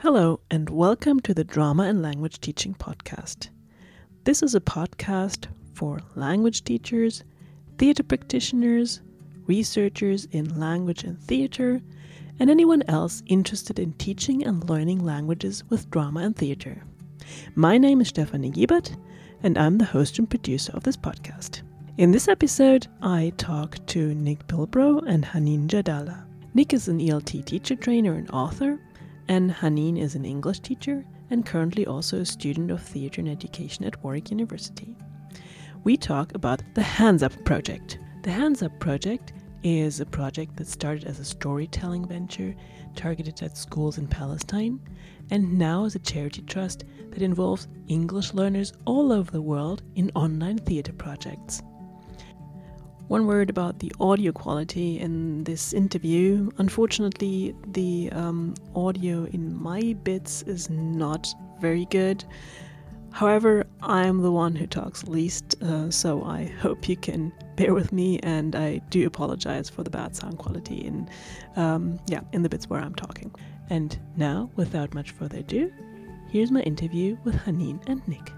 Hello, and welcome to the Drama and Language Teaching Podcast. This is a podcast for language teachers, theatre practitioners, researchers in language and theatre, and anyone else interested in teaching and learning languages with drama and theatre. My name is Stefanie Giebert, and I'm the host and producer of this podcast. In this episode, I talk to Nick Bilbrough and Hanin Jadala. Nick is an ELT teacher trainer and author, and Hanin is an English teacher and currently also a student of theatre and education at Warwick University. We talk about the Hands Up Project. The Hands Up Project is a project that started as a storytelling venture targeted at schools in Palestine and now is a charity trust that involves English learners all over the world in online theatre projects. One word about the audio quality in this interview. Unfortunately, the um, audio in my bits is not very good. However, I'm the one who talks least, uh, so I hope you can bear with me, and I do apologize for the bad sound quality in, um, yeah, in the bits where I'm talking. And now, without much further ado, here's my interview with Hanin and Nick.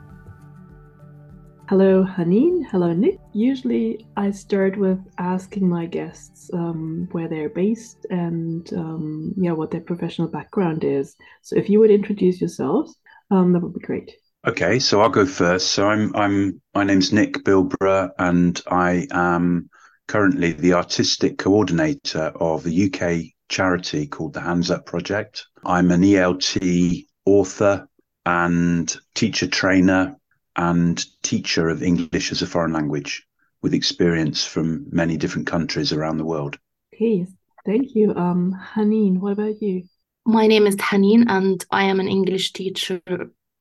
Hello, Hanin. Hello, Nick. Usually, I start with asking my guests um, where they're based and um, yeah, what their professional background is. So, if you would introduce yourselves, um, that would be great. Okay, so I'll go first. So I'm I'm my name's Nick Bilbrough, and I am currently the artistic coordinator of the UK charity called the Hands Up Project. I'm an ELT author and teacher trainer and teacher of English as a foreign language with experience from many different countries around the world. Okay, thank you. Um, Hanin, what about you? My name is Hanin, and I am an English teacher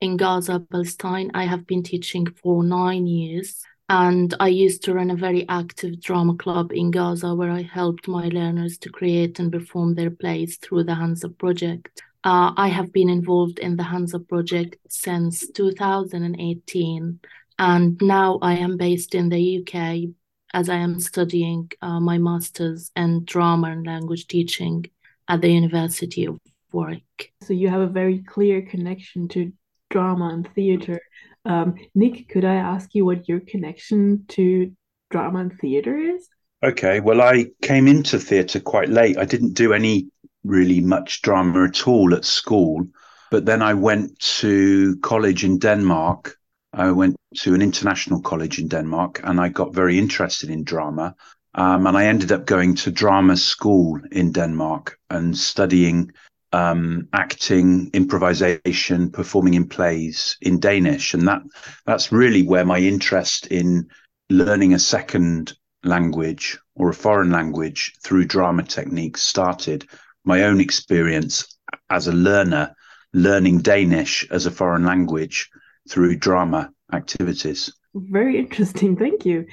in Gaza, Palestine. I have been teaching for nine years, and I used to run a very active drama club in Gaza where I helped my learners to create and perform their plays through the Hands Up Project. Uh, I have been involved in the Hands Up project since 2018, and now I am based in the UK as I am studying uh, my master's in drama and language teaching at the University of Warwick. So you have a very clear connection to drama and theatre. Um, Nick, could I ask you what your connection to drama and theatre is? Okay, well, I came into theatre quite late. I didn't do any really much drama at all at school. But then I went to college in Denmark. I went to an international college in Denmark and I got very interested in drama. Um, and I ended up going to drama school in Denmark and studying um, acting, improvisation, performing in plays in Danish. And that that's really where my interest in learning a second language or a foreign language through drama techniques started my own experience as a learner, learning Danish as a foreign language through drama activities. Very interesting. Thank you.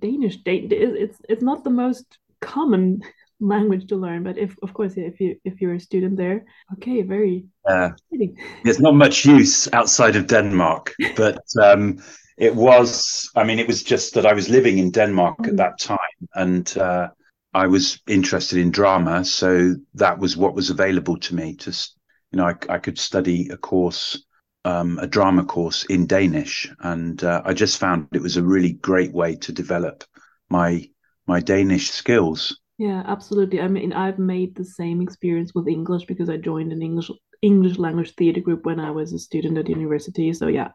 Danish, it's it's not the most common language to learn, but if of course if you if you're a student there, okay, very. Uh, there's not much use outside of Denmark, but um, it was. I mean, it was just that I was living in Denmark mm-hmm. at that time, and uh, I was interested in drama, so that was what was available to me. To you know, I, I could study a course, um, a drama course in Danish, and uh, I just found it was a really great way to develop my my Danish skills. Yeah, absolutely. I mean, I've made the same experience with English because I joined an English English language theater group when I was a student at university. So yeah,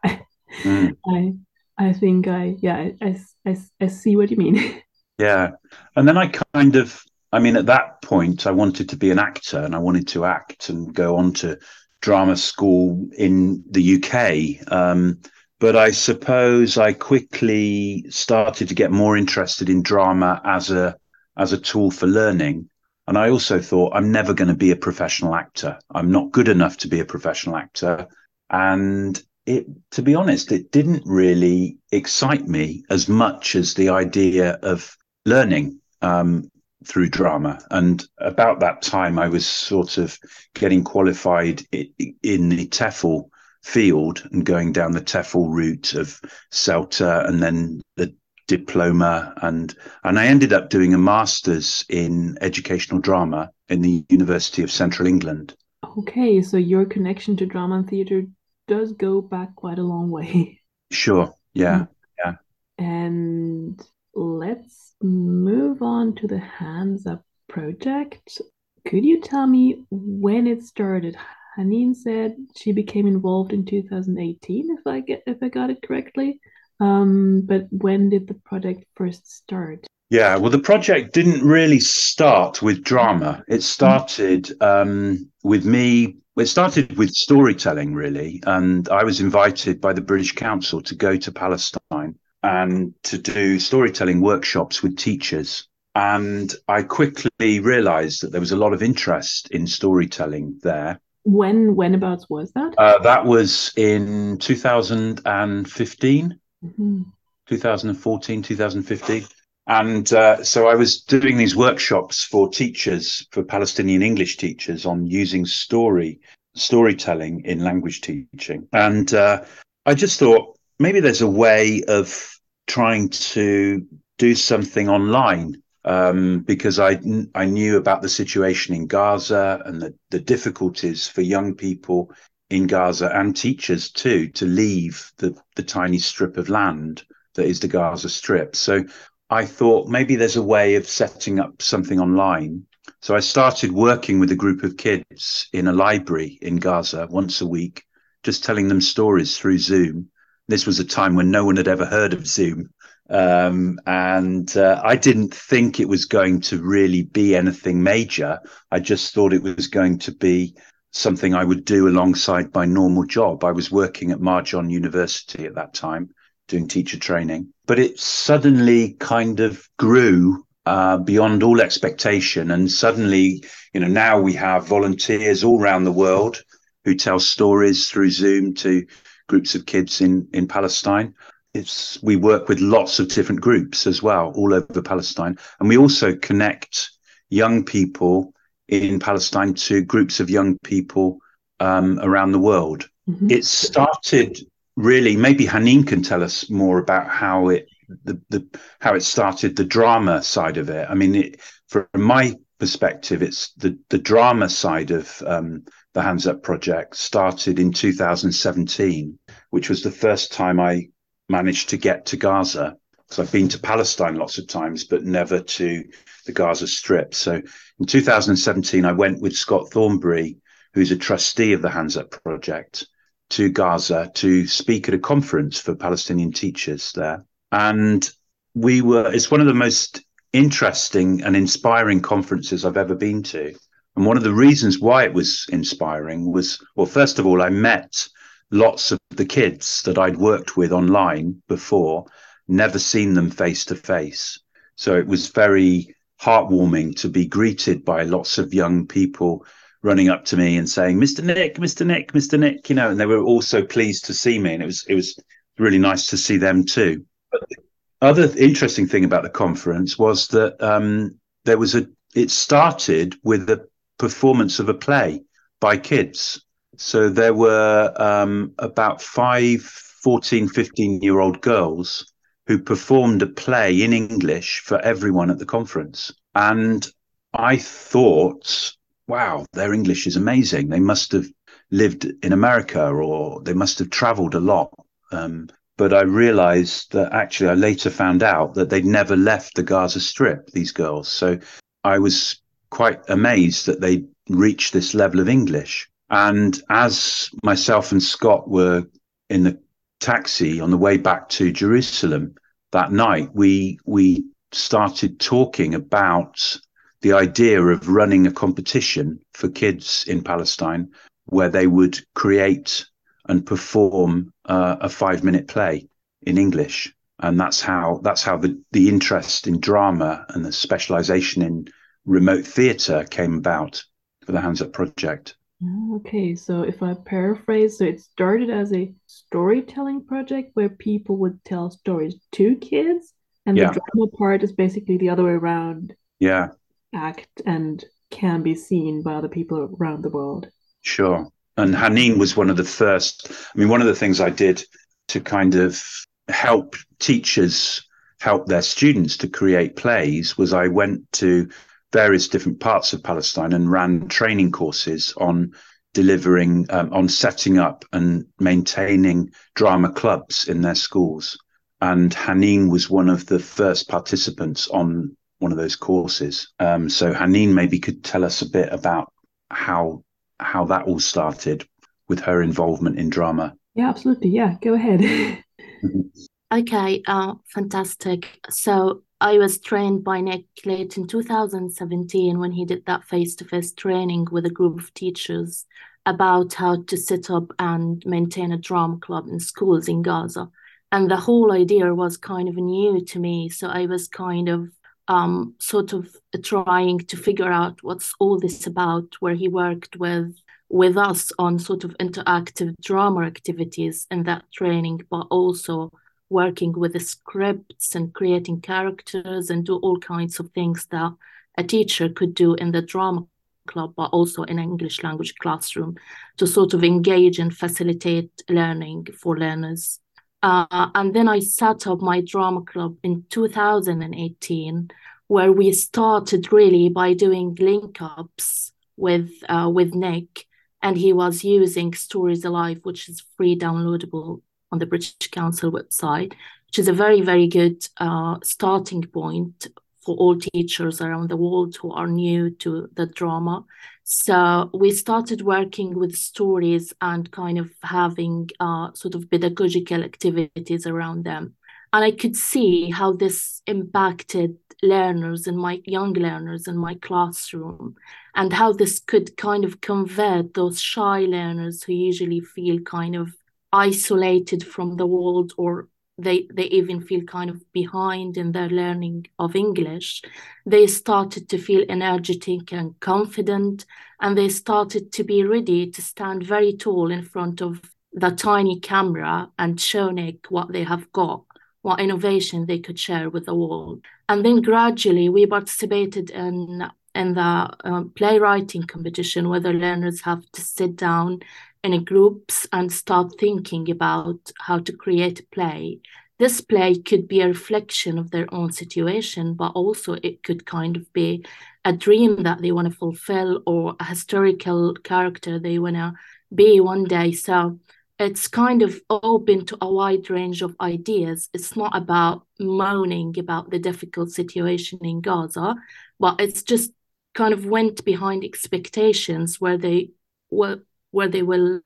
mm. I I think I yeah I, I, I see what you mean. Yeah. And then I kind of, I mean, at that point, I wanted to be an actor and I wanted to act and go on to drama school in the UK. Um, but I suppose I quickly started to get more interested in drama as a as a tool for learning. And I also thought I'm never going to be a professional actor. I'm not good enough to be a professional actor. And it, to be honest, it didn't really excite me as much as the idea of learning um, through drama. And about that time, I was sort of getting qualified in the TEFL field and going down the TEFL route of CELTA and then the diploma and and I ended up doing a master's in educational drama in the University of Central England. Okay, so your connection to drama and theater does go back quite a long way. Sure. Yeah. Yeah. And let's move on to the Hands Up project. Could you tell me when it started? Haneen said she became involved in 2018, if I get if I got it correctly. Um, but when did the project first start? Yeah, well, the project didn't really start with drama. It started um, with me. It started with storytelling, really. And I was invited by the British Council to go to Palestine and to do storytelling workshops with teachers. And I quickly realized that there was a lot of interest in storytelling there. When, whenabouts was that? Uh, that was in 2015, mm-hmm. 2014, 2015. And uh, so I was doing these workshops for teachers, for Palestinian English teachers, on using story storytelling in language teaching. And uh, I just thought maybe there's a way of trying to do something online um, because I I knew about the situation in Gaza and the, the difficulties for young people in Gaza and teachers too to leave the the tiny strip of land that is the Gaza Strip. So I thought maybe there's a way of setting up something online. So I started working with a group of kids in a library in Gaza once a week, just telling them stories through Zoom. This was a time when no one had ever heard of Zoom. Um, and uh, I didn't think it was going to really be anything major. I just thought it was going to be something I would do alongside my normal job. I was working at Marjon University at that time doing teacher training. But it suddenly kind of grew uh, beyond all expectation. And suddenly, you know, now we have volunteers all around the world who tell stories through Zoom to groups of kids in, in Palestine. It's, we work with lots of different groups as well, all over Palestine. And we also connect young people in Palestine to groups of young people um, around the world. Mm-hmm. It started really maybe Haneen can tell us more about how it the, the how it started the drama side of it. I mean, it, from my perspective, it's the the drama side of um, the Hands Up project started in 2017, which was the first time I managed to get to Gaza. So I've been to Palestine lots of times, but never to the Gaza Strip. So in 2017, I went with Scott Thornbury, who's a trustee of the Hands Up project, to Gaza to speak at a conference for Palestinian teachers there. And we were, it's one of the most interesting and inspiring conferences I've ever been to. And one of the reasons why it was inspiring was, well, first of all, I met lots of the kids that I'd worked with online before, never seen them face to face. So it was very heartwarming to be greeted by lots of young people running up to me and saying, "Mr. Nick, Mr. Nick, Mr. Nick," you know, and they were all so pleased to see me, and it was it was really nice to see them too. But the other interesting thing about the conference was that um, there was a. It started with a performance of a play by kids. So there were um, about five 14, 15 year old girls who performed a play in English for everyone at the conference. And I thought wow, their English is amazing. They must have lived in America or they must have traveled a lot. Um, but I realized that actually, I later found out that they'd never left the Gaza Strip, these girls. So I was quite amazed that they reached this level of English. And as myself and Scott were in the taxi on the way back to Jerusalem that night, we we started talking about the idea of running a competition for kids in Palestine where they would create and perform uh, a five minute play in English. And that's how that's how the, the interest in drama and the specialization in remote theatre came about for the Hands Up project. Oh, okay, so if I paraphrase, so it started as a storytelling project where people would tell stories to kids, and yeah. the drama part is basically the other way around. Yeah act and can be seen by other people around the world. Sure. And Haneen was one of the first. I mean, one of the things I did to kind of help teachers help their students to create plays was I went to various different parts of Palestine and ran training courses on delivering um, on setting up and maintaining drama clubs in their schools. And Haneen was one of the first participants on one of those courses. Um, so Haneen maybe could tell us a bit about how how that all started with her involvement in drama. Yeah, absolutely. Yeah, go ahead. okay, uh, fantastic. So I was trained by Nick late in 2017 when he did that face to face training with a group of teachers about how to set up and maintain a drama club in schools in Gaza. And the whole idea was kind of new to me. So I was kind of um, sort of trying to figure out what's all this about, where he worked with with us on sort of interactive drama activities in that training, but also working with the scripts and creating characters and do all kinds of things that a teacher could do in the drama club, but also in English language classroom to sort of engage and facilitate learning for learners. Uh, and then I set up my drama club in 2018, where we started really by doing link ups with uh, with Nick, and he was using Stories Alive, which is free downloadable on the British Council website, which is a very, very good uh, starting point for all teachers around the world who are new to the drama. So we started working with stories and kind of having uh, sort of pedagogical activities around them. And I could see how this impacted learners and my young learners in my classroom and how this could kind of convert those shy learners who usually feel kind of isolated from the world or they they even feel kind of behind in their learning of english they started to feel energetic and confident and they started to be ready to stand very tall in front of the tiny camera and show nick what they have got what innovation they could share with the world. And then gradually we participated in in the uh, playwriting competition where the learners have to sit down in groups and start thinking about how to create a play. This play could be a reflection of their own situation, but also it could kind of be a dream that they want to fulfill or a historical character they want to be one day. So it's kind of open to a wide range of ideas. It's not about moaning about the difficult situation in Gaza, but it's just kind of went behind expectations where they were where they will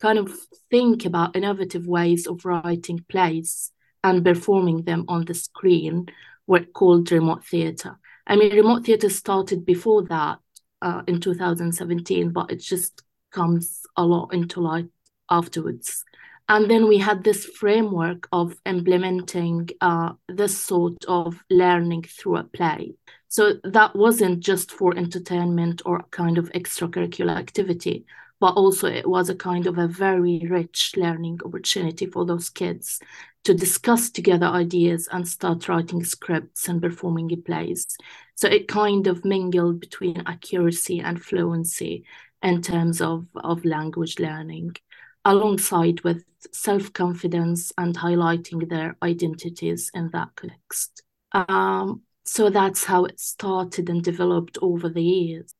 kind of think about innovative ways of writing plays and performing them on the screen, were called remote theatre. I mean, remote theatre started before that uh, in 2017, but it just comes a lot into light afterwards. And then we had this framework of implementing uh, this sort of learning through a play. So that wasn't just for entertainment or kind of extracurricular activity, but also it was a kind of a very rich learning opportunity for those kids to discuss together ideas and start writing scripts and performing plays. So it kind of mingled between accuracy and fluency in terms of, of language learning, alongside with self-confidence and highlighting their identities in that context. Um, so that's how it started and developed over the years.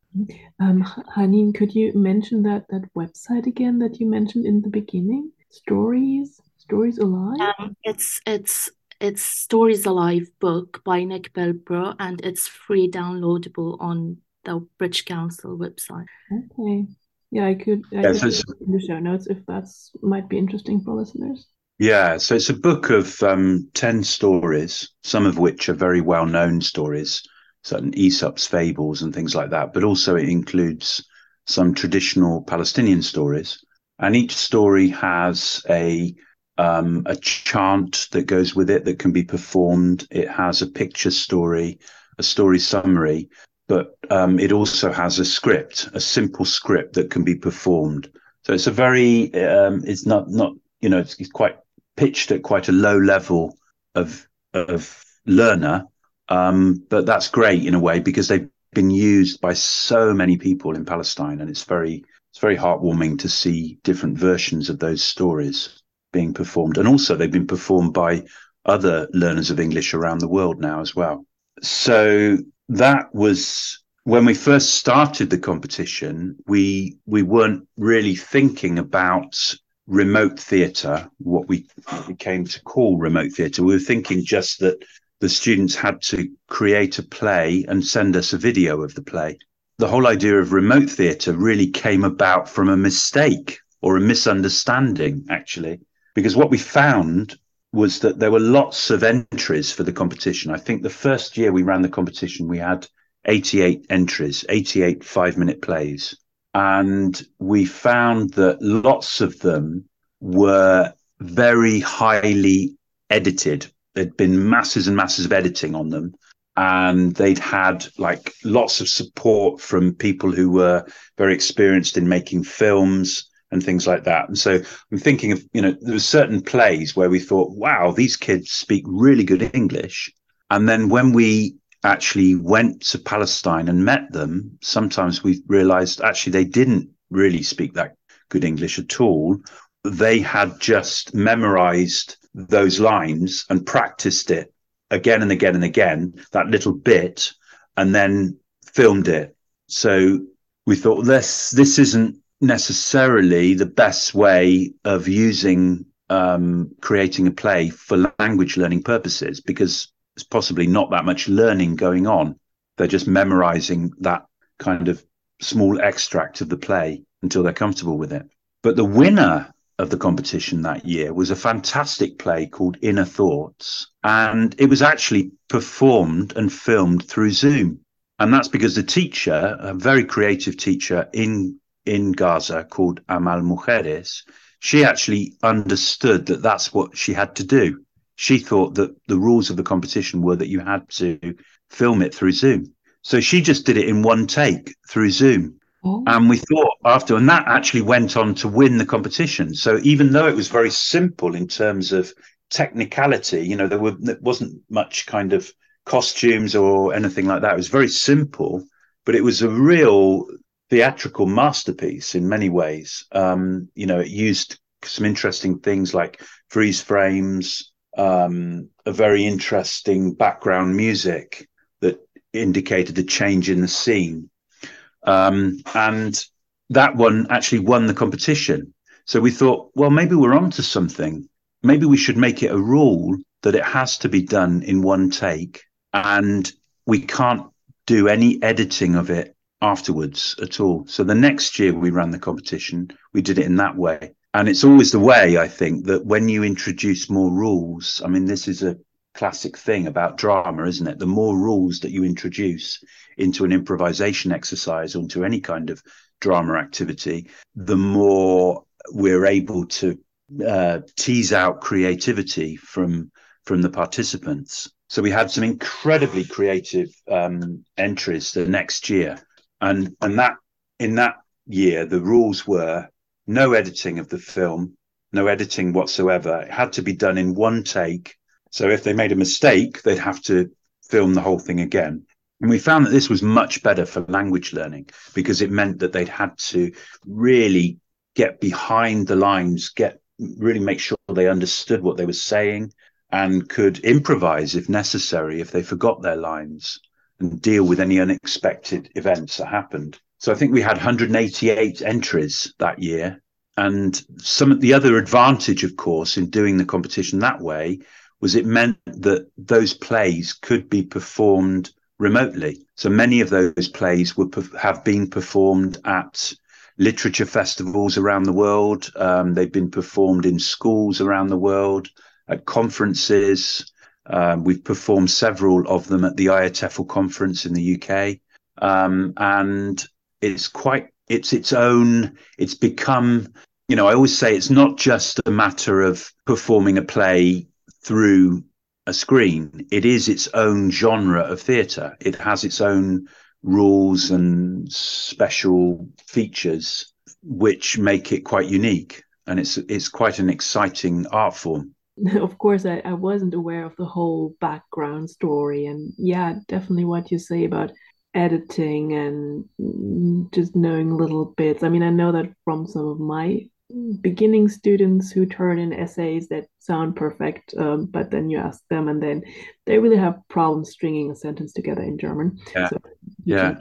Um, Haneen, could you mention that that website again that you mentioned in the beginning? Stories, Stories Alive. Um, it's it's it's Stories Alive book by Nick Bilbrough, and it's free downloadable on the British Council website. Okay. Yeah, I could. I yeah, could so in the show notes if that's might be interesting for listeners. Yeah, so it's a book of um, ten stories, some of which are very well known stories certain Aesop's fables and things like that, but also it includes some traditional Palestinian stories. And each story has a um, a chant that goes with it that can be performed. It has a picture story, a story summary, but um, it also has a script, a simple script that can be performed. So it's a very, um, it's not not you know, it's, it's quite pitched at quite a low level of of learner, um, but that's great in a way because they've been used by so many people in Palestine, and it's very it's very heartwarming to see different versions of those stories being performed, and also they've been performed by other learners of English around the world now as well. So that was when we first started the competition, we we weren't really thinking about remote theatre, what we, what we came to call remote theatre. We were thinking just that the students had to create a play and send us a video of the play. The whole idea of remote theatre really came about from a mistake or a misunderstanding, actually, because what we found was that there were lots of entries for the competition. I think the first year we ran the competition, we had 88 entries, 88 five minute plays. And we found that lots of them were very highly edited. There'd been masses and masses of editing on them. And they'd had like lots of support from people who were very experienced in making films and things like that. And so I'm thinking of, you know, there were certain plays where we thought, wow, these kids speak really good English. And then when we actually went to Palestine and met them, sometimes we realized actually they didn't really speak that good English at all. They had just memorized those lines and practiced it again and again and again, that little bit, and then filmed it. So we thought this this isn't necessarily the best way of using um, creating a play for language learning purposes because there's possibly not that much learning going on. They're just memorizing that kind of small extract of the play until they're comfortable with it. But the winner of the competition that year was a fantastic play called Inner Thoughts. And it was actually performed and filmed through Zoom. And that's because the teacher, a very creative teacher in, in Gaza called Amal Mujeres, she actually understood that that's what she had to do she thought that the rules of the competition were that you had to film it through Zoom. So she just did it in one take through Zoom. Oh. And we thought after, and that actually went on to win the competition. So even though it was very simple in terms of technicality, you know, there, were, there wasn't much kind of costumes or anything like that. It was very simple, but it was a real theatrical masterpiece in many ways. Um, you know, it used some interesting things like freeze frames, um, a very interesting background music that indicated a change in the scene. Um, and that one actually won the competition. So we thought, well, maybe we're onto something. Maybe we should make it a rule that it has to be done in one take and we can't do any editing of it afterwards at all. So the next year we ran the competition, we did it in that way. And it's always the way, I think, that when you introduce more rules, I mean, this is a classic thing about drama, isn't it? The more rules that you introduce into an improvisation exercise or into any kind of drama activity, the more we're able to uh, tease out creativity from from the participants. So we had some incredibly creative um, entries the next year, and and that in that year the rules were no editing of the film, no editing whatsoever. It had to be done in one take. So if they made a mistake, they'd have to film the whole thing again. And we found that this was much better for language learning because it meant that they'd had to really get behind the lines, get really make sure they understood what they were saying and could improvise if necessary, if they forgot their lines and deal with any unexpected events that happened. So I think we had 188 entries that year. And some of the other advantage, of course, in doing the competition that way was it meant that those plays could be performed remotely. So many of those plays would have been performed at literature festivals around the world. Um, they've been performed in schools around the world, at conferences. Um, we've performed several of them at the IATEFL conference in the UK. Um, and it's quite it's its own it's become you know i always say it's not just a matter of performing a play through a screen. It is its own genre of theatre. It has its own rules and special features which make it quite unique and it's it's quite an exciting art form. Of course I, I wasn't aware of the whole background story and yeah definitely what you say about editing and just knowing little bits. I mean, I know that from some of my beginning students who turn in essays that sound perfect, um, but then you ask them, and then they really have problems stringing a sentence together in German. Yeah. So, yeah.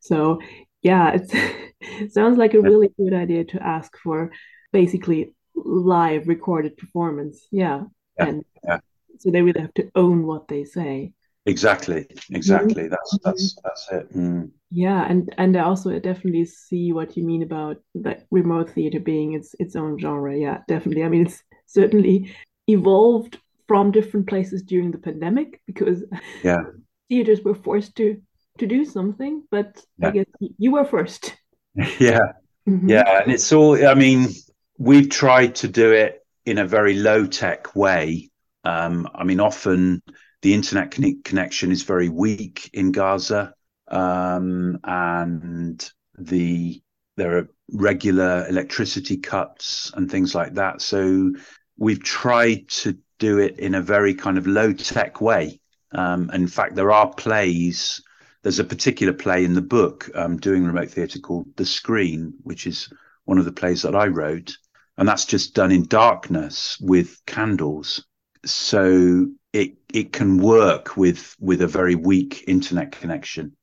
So yeah, it sounds like a really good idea to ask for basically live recorded performance. Yeah. yeah. And yeah. so they really have to own what they say. Exactly. Exactly. Mm-hmm. That's that's that's it. Mm. Yeah, and and I also definitely see what you mean about like remote theater being its its own genre. Yeah, definitely. I mean, it's certainly evolved from different places during the pandemic because yeah, theaters were forced to to do something, but yeah. I guess you were first. Yeah, mm-hmm. yeah, and it's all. I mean, we've tried to do it in a very low tech way. Um, I mean, often the internet con- connection is very weak in Gaza, um, and the there are regular electricity cuts and things like that. So we've tried to do it in a very kind of low tech way. Um, in fact, there are plays there's a particular play in the book um, doing remote theatre called The Screen, which is one of the plays that I wrote, and that's just done in darkness with candles. So it it can work with with a very weak internet connection,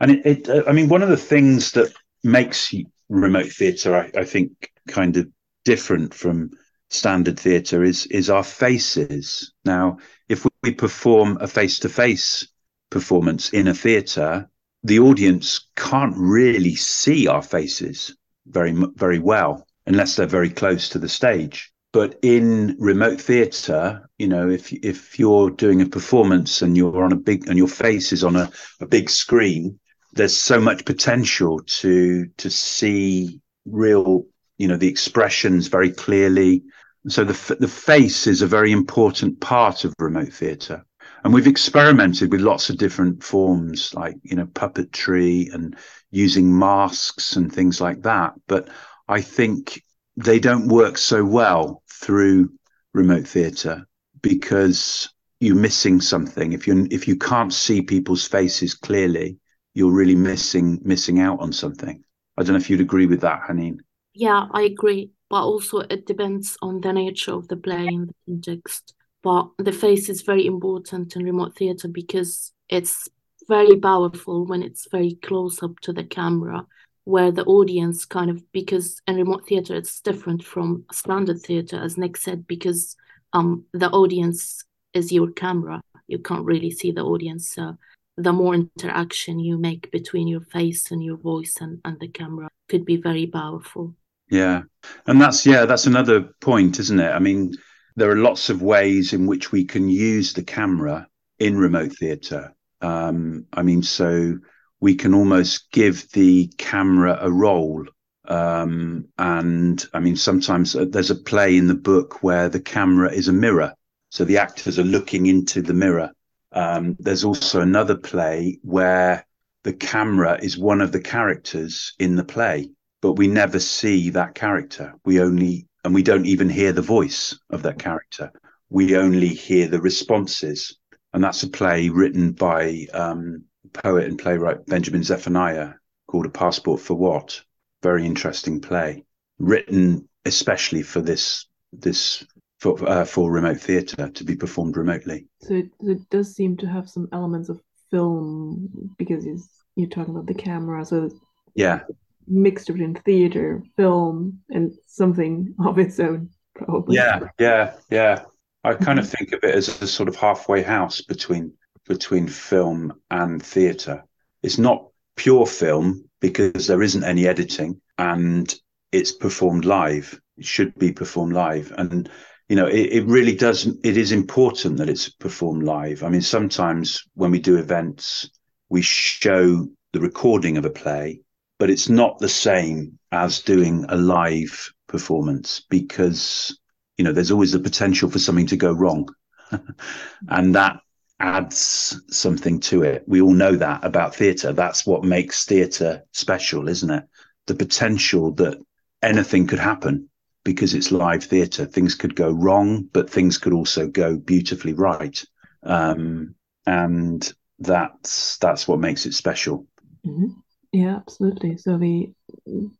and it, it uh, I mean one of the things that makes remote theatre I, I think kind of different from standard theatre is is our faces. Now, if we perform a face to face performance in a theatre, the audience can't really see our faces very very well unless they're very close to the stage. But in remote theatre, you know, if if you're doing a performance and you're on a big and your face is on a, a big screen, there's so much potential to to see real, you know, the expressions very clearly. So the the face is a very important part of remote theatre and we've experimented with lots of different forms like you know puppetry and using masks and things like that. But i think they don't work so well through remote theatre because you're missing something. If you if you can't see people's faces clearly you're really missing missing out on something. I don't know if you'd agree with that Haneen yeah i agree but also it depends on the nature of the play and the context. But the face is very important in remote theater because it's very powerful when it's very close up to the camera where the audience kind of because in remote theater it's different from standard theater as nick said because um the audience is your camera. You can't really see the audience so the more interaction you make between your face and your voice and, and the camera could be very powerful yeah and that's yeah that's another point isn't it i mean there are lots of ways in which we can use the camera in remote theatre. Um, I mean, so we can almost give the camera a role. Um, and I mean, sometimes uh, there's a play in the book where the camera is a mirror. So the actors are looking into the mirror. Um, there's also another play where the camera is one of the characters in the play, but we never see that character. We only and we don't even hear the voice of that character. We only hear the responses. And that's a play written by um, poet and playwright Benjamin Zephaniah called A Passport for What? Very interesting play, written especially for this this for uh, for remote theatre to be performed remotely. So it, it, does seem to have some elements of film because you're talking about the camera. So yeah, mixed between theater, film, and something of its own, probably. Yeah, yeah, yeah. I kind of mm-hmm. think of it as a sort of halfway house between between film and theatre. It's not pure film because there isn't any editing and it's performed live. It should be performed live. And you know, it, it really does it is important that it's performed live. I mean, sometimes when we do events, we show the recording of a play but it's not the same as doing a live performance because you know there's always the potential for something to go wrong. And that adds something to it. We all know that about theatre. That's what makes theatre special isn't it? The potential that anything could happen because it's live theatre things could go wrong but things could also go beautifully right um, and that's that's what makes it special mm-hmm. Yeah, absolutely. So the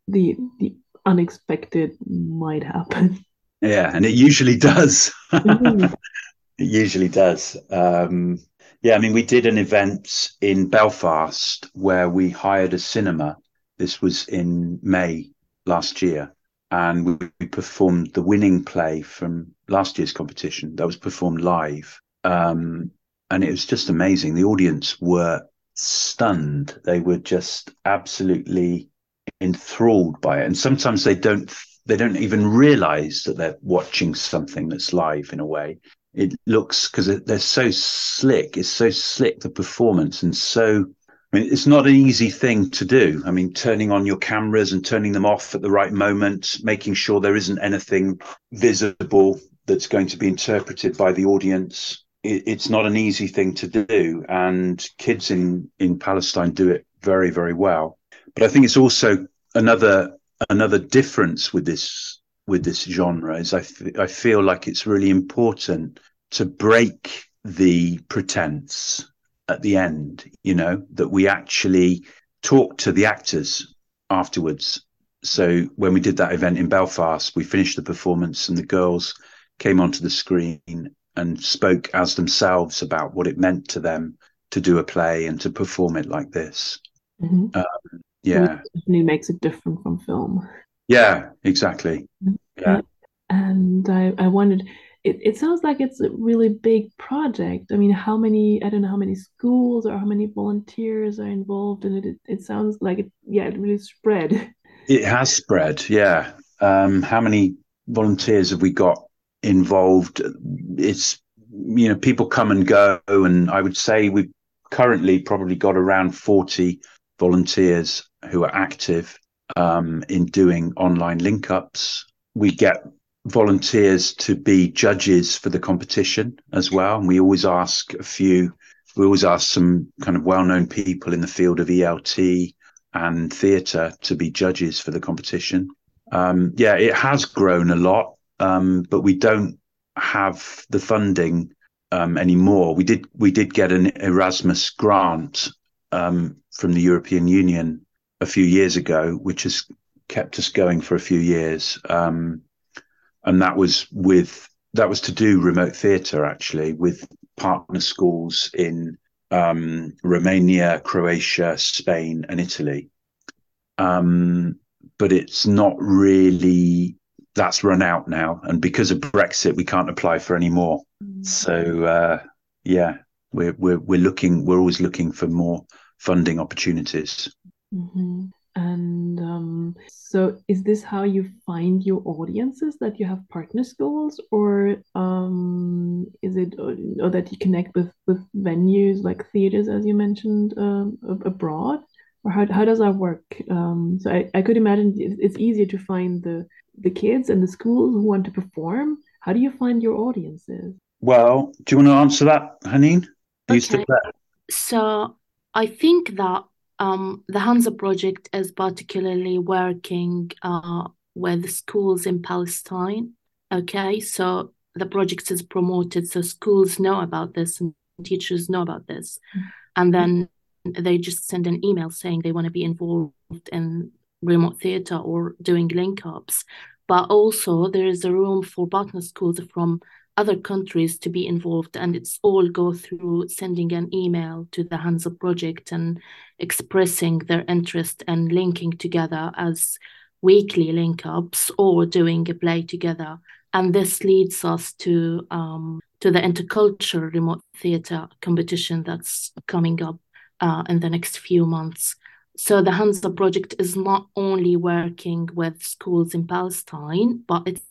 the the unexpected might happen. Yeah, and it usually does. Mm. it usually does. Um, yeah, I mean, we did an event in Belfast where we hired a cinema. This was in May last year, and we, performed the winning play from last year's competition. That was performed live, um, and it was just amazing. The audience were stunned. They were just absolutely enthralled by it, and sometimes they don't they don't even realize that they're watching something that's live in a way it looks because they're so slick. It's so slick the performance and so. Mean, it's not an easy thing to do. I mean, turning on your cameras and turning them off at the right moment, making sure there isn't anything visible that's going to be interpreted by the audience. It, it's not an easy thing to do, and kids in in Palestine do it very, very well. But I think it's also another another difference with this with this genre is I, f- I feel like it's really important to break the pretense at the end, you know, that we actually talked to the actors afterwards. So when we did that event in Belfast, we finished the performance and the girls came onto the screen and spoke as themselves about what it meant to them to do a play and to perform it like this. Mm-hmm. Um, yeah. It definitely makes it different from film. Yeah, exactly. Mm-hmm. Yeah. And I, I wondered, it, it sounds like it's a really big project. I mean, how many, I don't know how many schools or how many volunteers are involved in it. It, it sounds like it, yeah, it really spread. It has spread, yeah. Um, how many volunteers have we got involved? It's, you know, people come and go. And I would say we've currently probably got around 40 volunteers who are active um, in doing online link ups. We get volunteers to be judges for the competition as well. And we always ask a few, we always ask some kind of well known people in the field of ELT and theatre to be judges for the competition. Um, yeah, it has grown a lot, um, but we don't have the funding um, anymore. We did we did get an Erasmus grant um, from the European Union a few years ago, which has kept us going for a few years. Um, and that was with that was to do remote theatre actually with partner schools in um, Romania, Croatia, Spain, and Italy. Um, but it's not really that's run out now, and because of Brexit, we can't apply for any more. Mm. So uh, yeah, we're we're we're looking. We're always looking for more funding opportunities. Mm-hmm. And um, so, is this how you find your audiences? That you have partner schools, or um, is it or, or, that you connect with with venues like theaters, as you mentioned, um, abroad? Or how, how does that work? Um, so I, I could imagine it's easier to find the the kids and the schools who want to perform. How do you find your audiences? Well, do you want to answer that, Haneen? Okay. So I think that um, the Hands Up project is particularly working uh, with schools in Palestine. Okay, so the project is promoted, so schools know about this and teachers know about this, mm-hmm. and then they just send an email saying they want to be involved in remote theatre or doing link ups. But also, there is a room for partner schools from other countries to be involved and it's all go through sending an email to the Hands Up project and expressing their interest and linking together as weekly link ups or doing a play together. And this leads us to um, to the intercultural remote theatre competition that's coming up uh, in the next few months. So the Hands Up project is not only working with schools in Palestine, but it's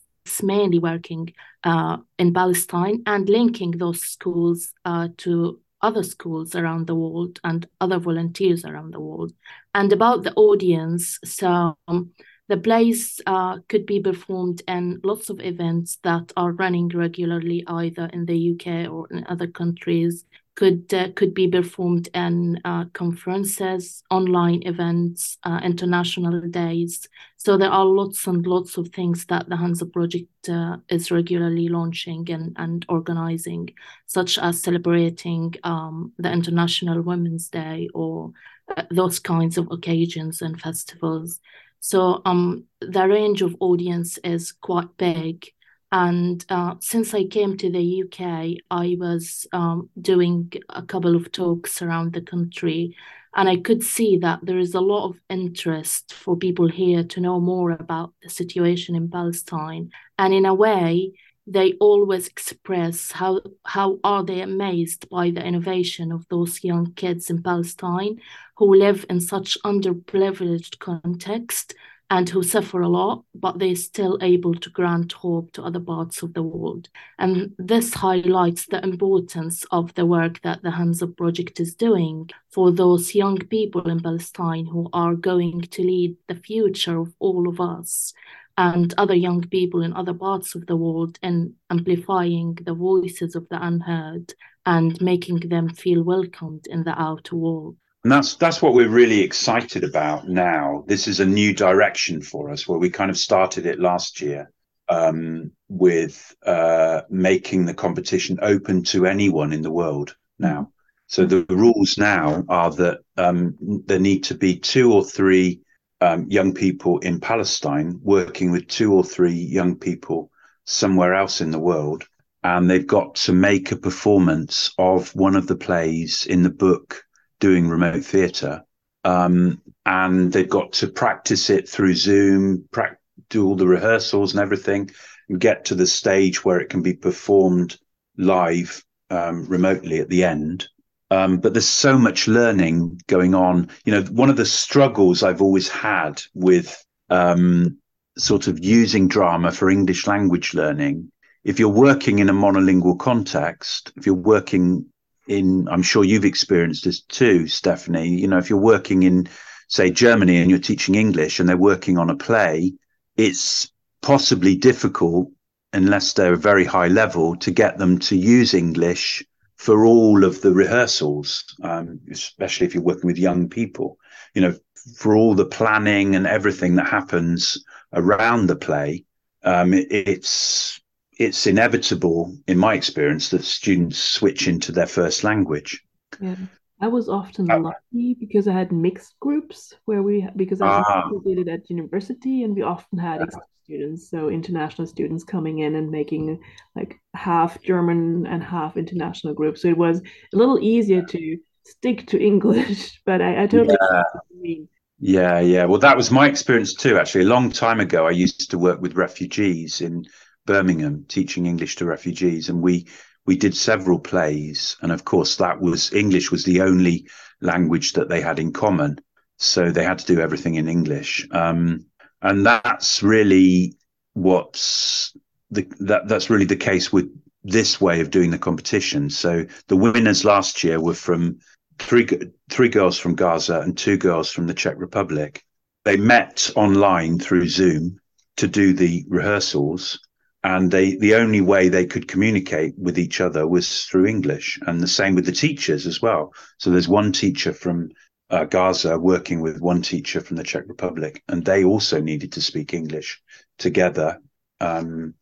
mainly working uh, in Palestine and linking those schools uh, to other schools around the world and other volunteers around the world. And about the audience, so um, the plays uh, could be performed in lots of events that are running regularly either in the UK or in other countries could uh, could be performed in uh, conferences, online events, uh, international days. So there are lots and lots of things that the Hands Up Project uh, is regularly launching and, and organizing, such as celebrating um, the International Women's Day or uh, those kinds of occasions and festivals. So um, the range of audience is quite big. And uh, since I came to the UK, I was um, doing a couple of talks around the country, and I could see that there is a lot of interest for people here to know more about the situation in Palestine. And in a way, they always express how how are they amazed by the innovation of those young kids in Palestine who live in such underprivileged context and who suffer a lot, but they're still able to grant hope to other parts of the world. And this highlights the importance of the work that the Hands Up Project is doing for those young people in Palestine who are going to lead the future of all of us and other young people in other parts of the world in amplifying the voices of the unheard and making them feel welcomed in the outer world. And that's that's what we're really excited about now. This is a new direction for us where we kind of started it last year um, with uh, making the competition open to anyone in the world now. So the rules now are that um, there need to be two or three um, young people in Palestine working with two or three young people somewhere else in the world. And they've got to make a performance of one of the plays in the book doing remote theatre. Um, and they've got to practice it through Zoom, pra- do all the rehearsals and everything, and get to the stage where it can be performed live um, remotely at the end. Um, but there's so much learning going on. You know, one of the struggles I've always had with um, sort of using drama for English language learning, if you're working in a monolingual context, if you're working in, I'm sure you've experienced this too, Stefanie. You know, if you're working in, say, Germany and you're teaching English and they're working on a play, it's possibly difficult, unless they're a very high level, to get them to use English for all of the rehearsals, um, especially if you're working with young people. You know, for all the planning and everything that happens around the play, um, it, it's it's inevitable, in my experience, that students switch into their first language. Yeah. I was often uh, lucky because I had mixed groups where we because I ah. did at university and we often had yeah. students, so international students coming in and making like half German and half international groups. So it was a little easier to stick to English, but I, I totally yeah. Yeah, yeah. Well, that was my experience too. Actually, a long time ago, I used to work with refugees in Birmingham teaching English to refugees, and we we did several plays, and of course that was English was the only language that they had in common, so they had to do everything in English, um, and that's really what's the that that's really the case with this way of doing the competition. So the winners last year were from three three girls from Gaza and two girls from the Czech Republic. They met online through Zoom to do the rehearsals and they the only way they could communicate with each other was through English, and the same with the teachers as well. So there's one teacher from uh, Gaza working with one teacher from the Czech Republic, and they also needed to speak English together. Um,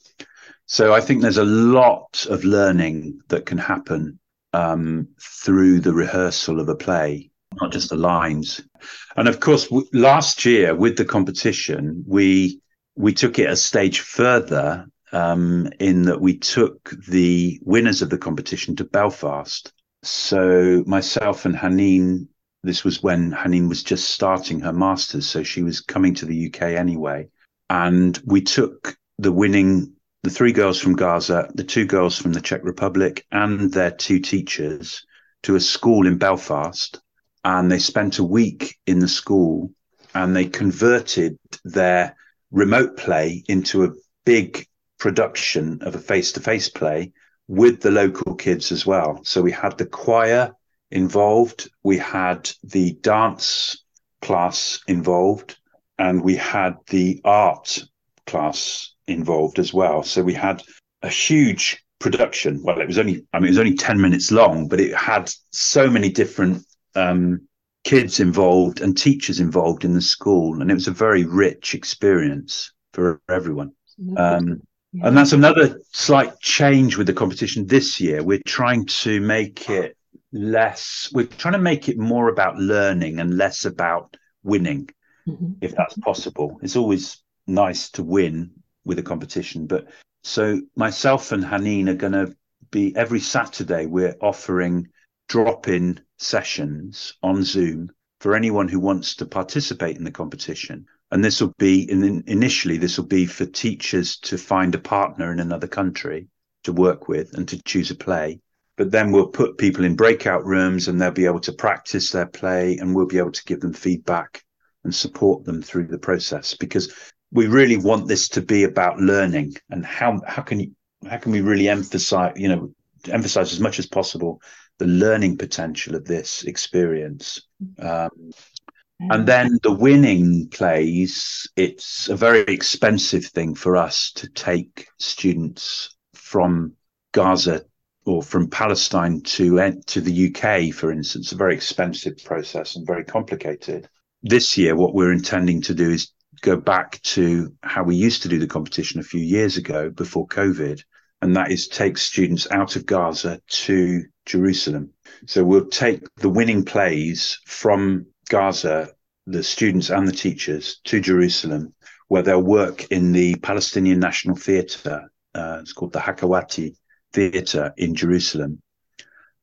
so I think there's a lot of learning that can happen um, through the rehearsal of a play, not just the lines. And of course, w- last year with the competition, we we took it a stage further um, in that we took the winners of the competition to Belfast. So myself and Haneen, this was when Haneen was just starting her masters, so she was coming to the UK anyway, and we took the winning the three girls from Gaza, the two girls from the Czech Republic, and their two teachers to a school in Belfast, and they spent a week in the school, and they converted their remote play into a big production of a face to face play with the local kids as well. So we had the choir involved, we had the dance class involved, and we had the art class involved as well. So we had a huge production. Well, it was only, I mean, it was only 10 minutes long, but it had so many different um, kids involved and teachers involved in the school. And it was a very rich experience for everyone. Um, and that's another slight change with the competition this year. We're trying to make it less, we're trying to make it more about learning and less about winning. mm-hmm. if that's possible. It's always nice to win with a competition, but so myself and Haneen are going to be every Saturday. We're offering drop-in sessions on Zoom for anyone who wants to participate in the competition. And this will be in, initially this will be for teachers to find a partner in another country to work with and to choose a play. But then we'll put people in breakout rooms and they'll be able to practice their play and we'll be able to give them feedback and support them through the process. Because we really want this to be about learning and how how can you how can we really emphasize you know emphasize as much as possible the learning potential of this experience? Um, and mm. then the winning plays it's a very expensive thing for us to take students from gaza or from palestine to eh, to the uk for instance. A very expensive process and very complicated. This year, what we're intending to do is go back to how we used to do the competition a few years ago before COVID, and that is take students out of Gaza to Jerusalem. So we'll take the winning plays from Gaza, the students and the teachers, to Jerusalem, where they'll work in the Palestinian National Theatre. Uh, it's called the Hakawati Theatre in Jerusalem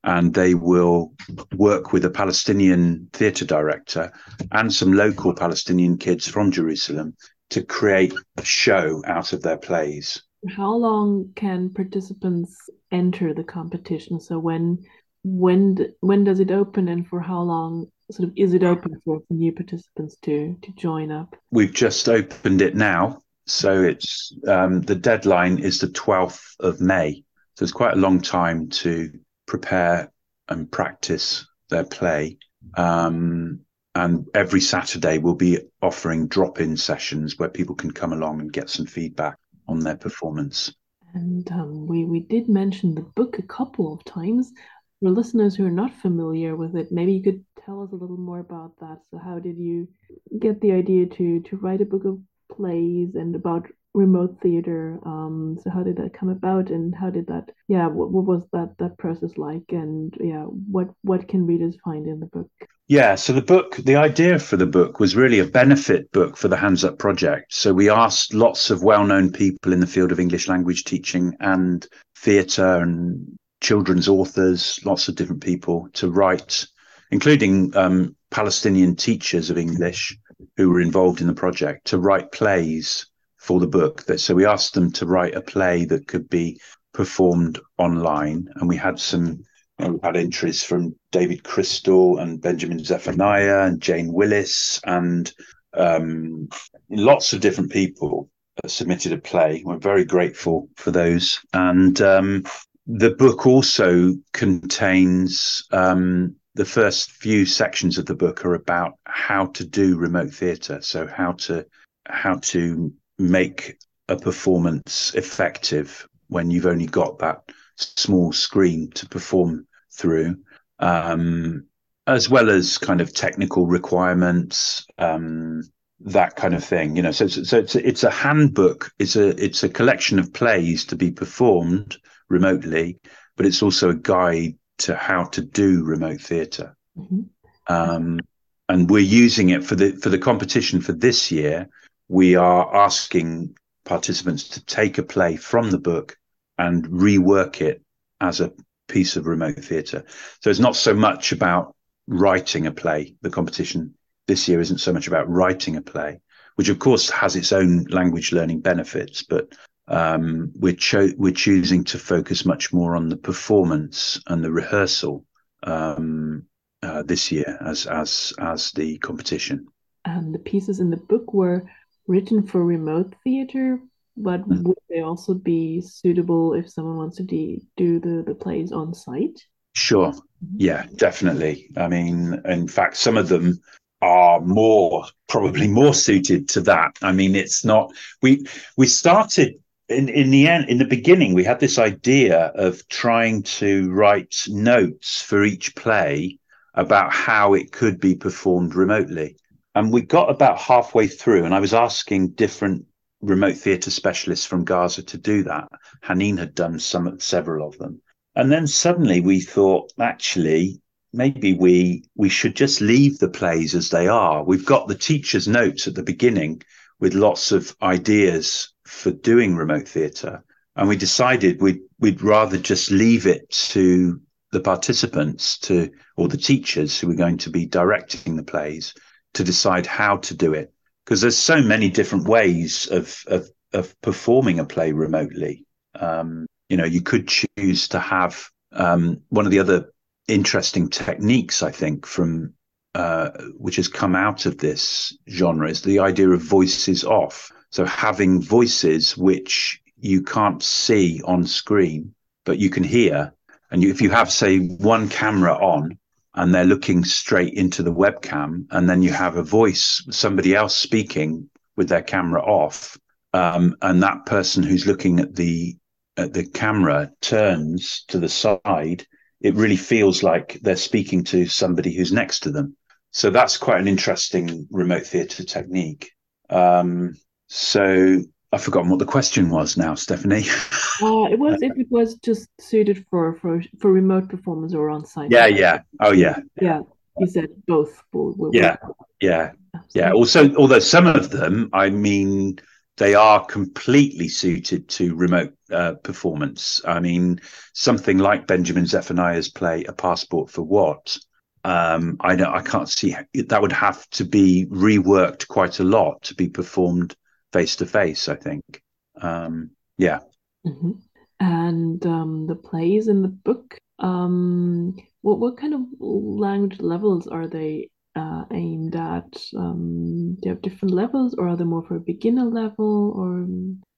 and they will work with a Palestinian theatre director and some local Palestinian kids from Jerusalem to create a show out of their plays. How long can participants enter the competition? So when when when does it open and for how long sort of is it open for, for new participants to to join up? We've just opened it now. So it's um, the deadline is the 12th of May. So it's quite a long time to prepare and practice their play. Um, and every Saturday, we'll be offering drop in sessions where people can come along and get some feedback on their performance. And um, we, we did mention the book a couple of times. For listeners who are not familiar with it, maybe you could tell us a little more about that. So, how did you get the idea to to write a book of plays and about remote theater? Um so how did that come about and how did that yeah what, what was that that process like? And yeah what what can readers find in the book? Yeah so the book the idea for the book was really a benefit book for the hands up project. So we asked lots of well-known people in the field of english language teaching and theatre and children's authors lots of different people to write including um, palestinian teachers of english who were involved in the project to write plays for the book. So we asked them to write a play that could be performed online, and we had some. You know, we had entries from David Crystal and Benjamin Zephaniah and Jane Willis and um, lots of different people submitted a play. We're very grateful for those. And um, the book also contains um, the first few sections of the book are about how to do remote theatre. So how to how to make a performance effective when you've only got that small screen to perform through, um, as well as kind of technical requirements, um, that kind of thing. You know, so, so it's a, it's a handbook. It's a it's a collection of plays to be performed remotely, but it's also a guide to how to do remote theatre. Mm-hmm. Um, and we're using it for the for the competition for this year we are asking participants to take a play from the book and rework it as a piece of remote theatre. So it's not so much about writing a play. The competition this year isn't so much about writing a play, which of course has its own language learning benefits, but we're cho- we're choosing to focus much more on the performance and the rehearsal um, uh, this year as as as the competition. And the pieces in the book were written for remote theater, but mm. would they also be suitable if someone wants to de- do the, the plays on site? Sure. Mm-hmm. Yeah, definitely. I mean, in fact, some of them are more probably more suited to that. I mean, it's not we we started in in the end in the beginning we had this idea of trying to write notes for each play about how it could be performed remotely. And we got about halfway through, and I was asking different remote theatre specialists from Gaza to do that. Haneen had done some, several of them. And then suddenly we thought, actually, maybe we we should just leave the plays as they are. We've got the teacher's notes at the beginning with lots of ideas for doing remote theatre, and we decided we'd we'd rather just leave it to the participants to or the teachers who are going to be directing the plays to decide how to do it because there's so many different ways of of, of performing a play remotely. Um, you know, you could choose to have um, one of the other interesting techniques, I think, from uh, which has come out of this genre is the idea of voices off. So having voices which you can't see on screen, but you can hear. And you, if you have, say, one camera on and they're looking straight into the webcam, and then you have a voice, somebody else speaking with their camera off, um, and that person who's looking at the at the camera turns to the side it really feels like they're speaking to somebody who's next to them. So that's quite an interesting remote theatre technique. Um, so I've forgotten what the question was now, Stefanie. uh, it was if it was just suited for for for remote performance or on site. Yeah, yeah. Oh, yeah. Yeah, you said both. Will, will yeah, yeah, yeah. Also, although some of them, I mean, they are completely suited to remote uh, performance. I mean, something like Benjamin Zephaniah's play "A Passport for What." Um, I know I can't see that would have to be reworked quite a lot to be performed face to face. I think, um, yeah. Mm-hmm. And um, the plays in the book, um, what what kind of language levels are they uh, aimed at? Um, do you have different levels, or are they more for a beginner level, or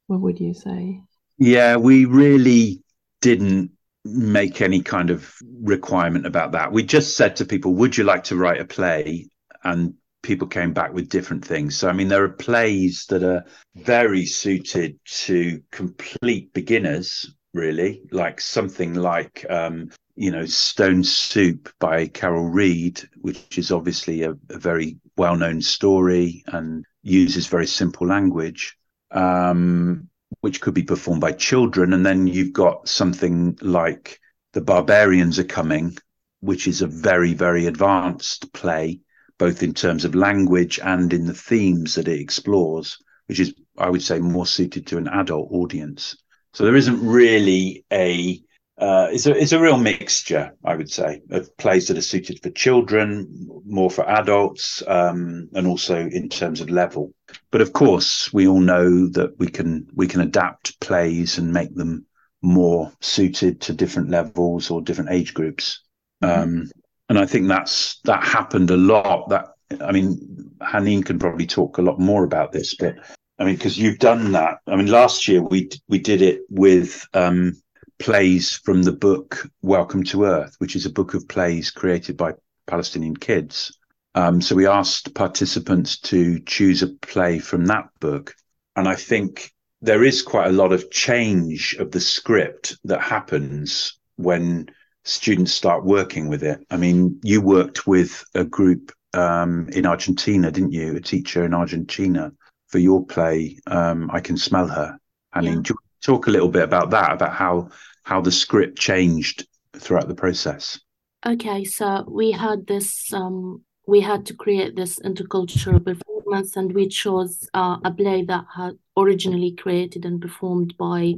what would you say? Yeah, we really didn't make any kind of requirement about that. We just said to people, "Would you like to write a play?" and people came back with different things. So, I mean, there are plays that are very suited to complete beginners, really, like something like um, you know, Stone Soup by Carol Read, which is obviously a, a very well known story and uses very simple language, um, which could be performed by children. And then you've got something like The Barbarians Are Coming, which is a very, very advanced play, both in terms of language and in the themes that it explores, which is, I would say, more suited to an adult audience. So there isn't really a uh, it's a it's a real mixture, I would say, of plays that are suited for children, more for adults, um, and also in terms of level. But of course, we all know that we can we can adapt plays and make them more suited to different levels or different age groups. Mm-hmm. Um, and I think that's that happened a lot. That I mean, Haneen can probably talk a lot more about this, but I mean, because you've done that. I mean, last year we we did it with. Um, plays from the book Welcome to Earth, which is a book of plays created by Palestinian kids. Um, so we asked participants to choose a play from that book. And I think there is quite a lot of change of the script that happens when students start working with it. I mean, you worked with a group um, in Argentina, didn't you? A teacher in Argentina for your play, um, I Can Smell Her. And yeah talk a little bit about that, about how how the script changed throughout the process. Okay, so we had this um, we had to create this intercultural performance, and we chose uh, a play that had originally created and performed by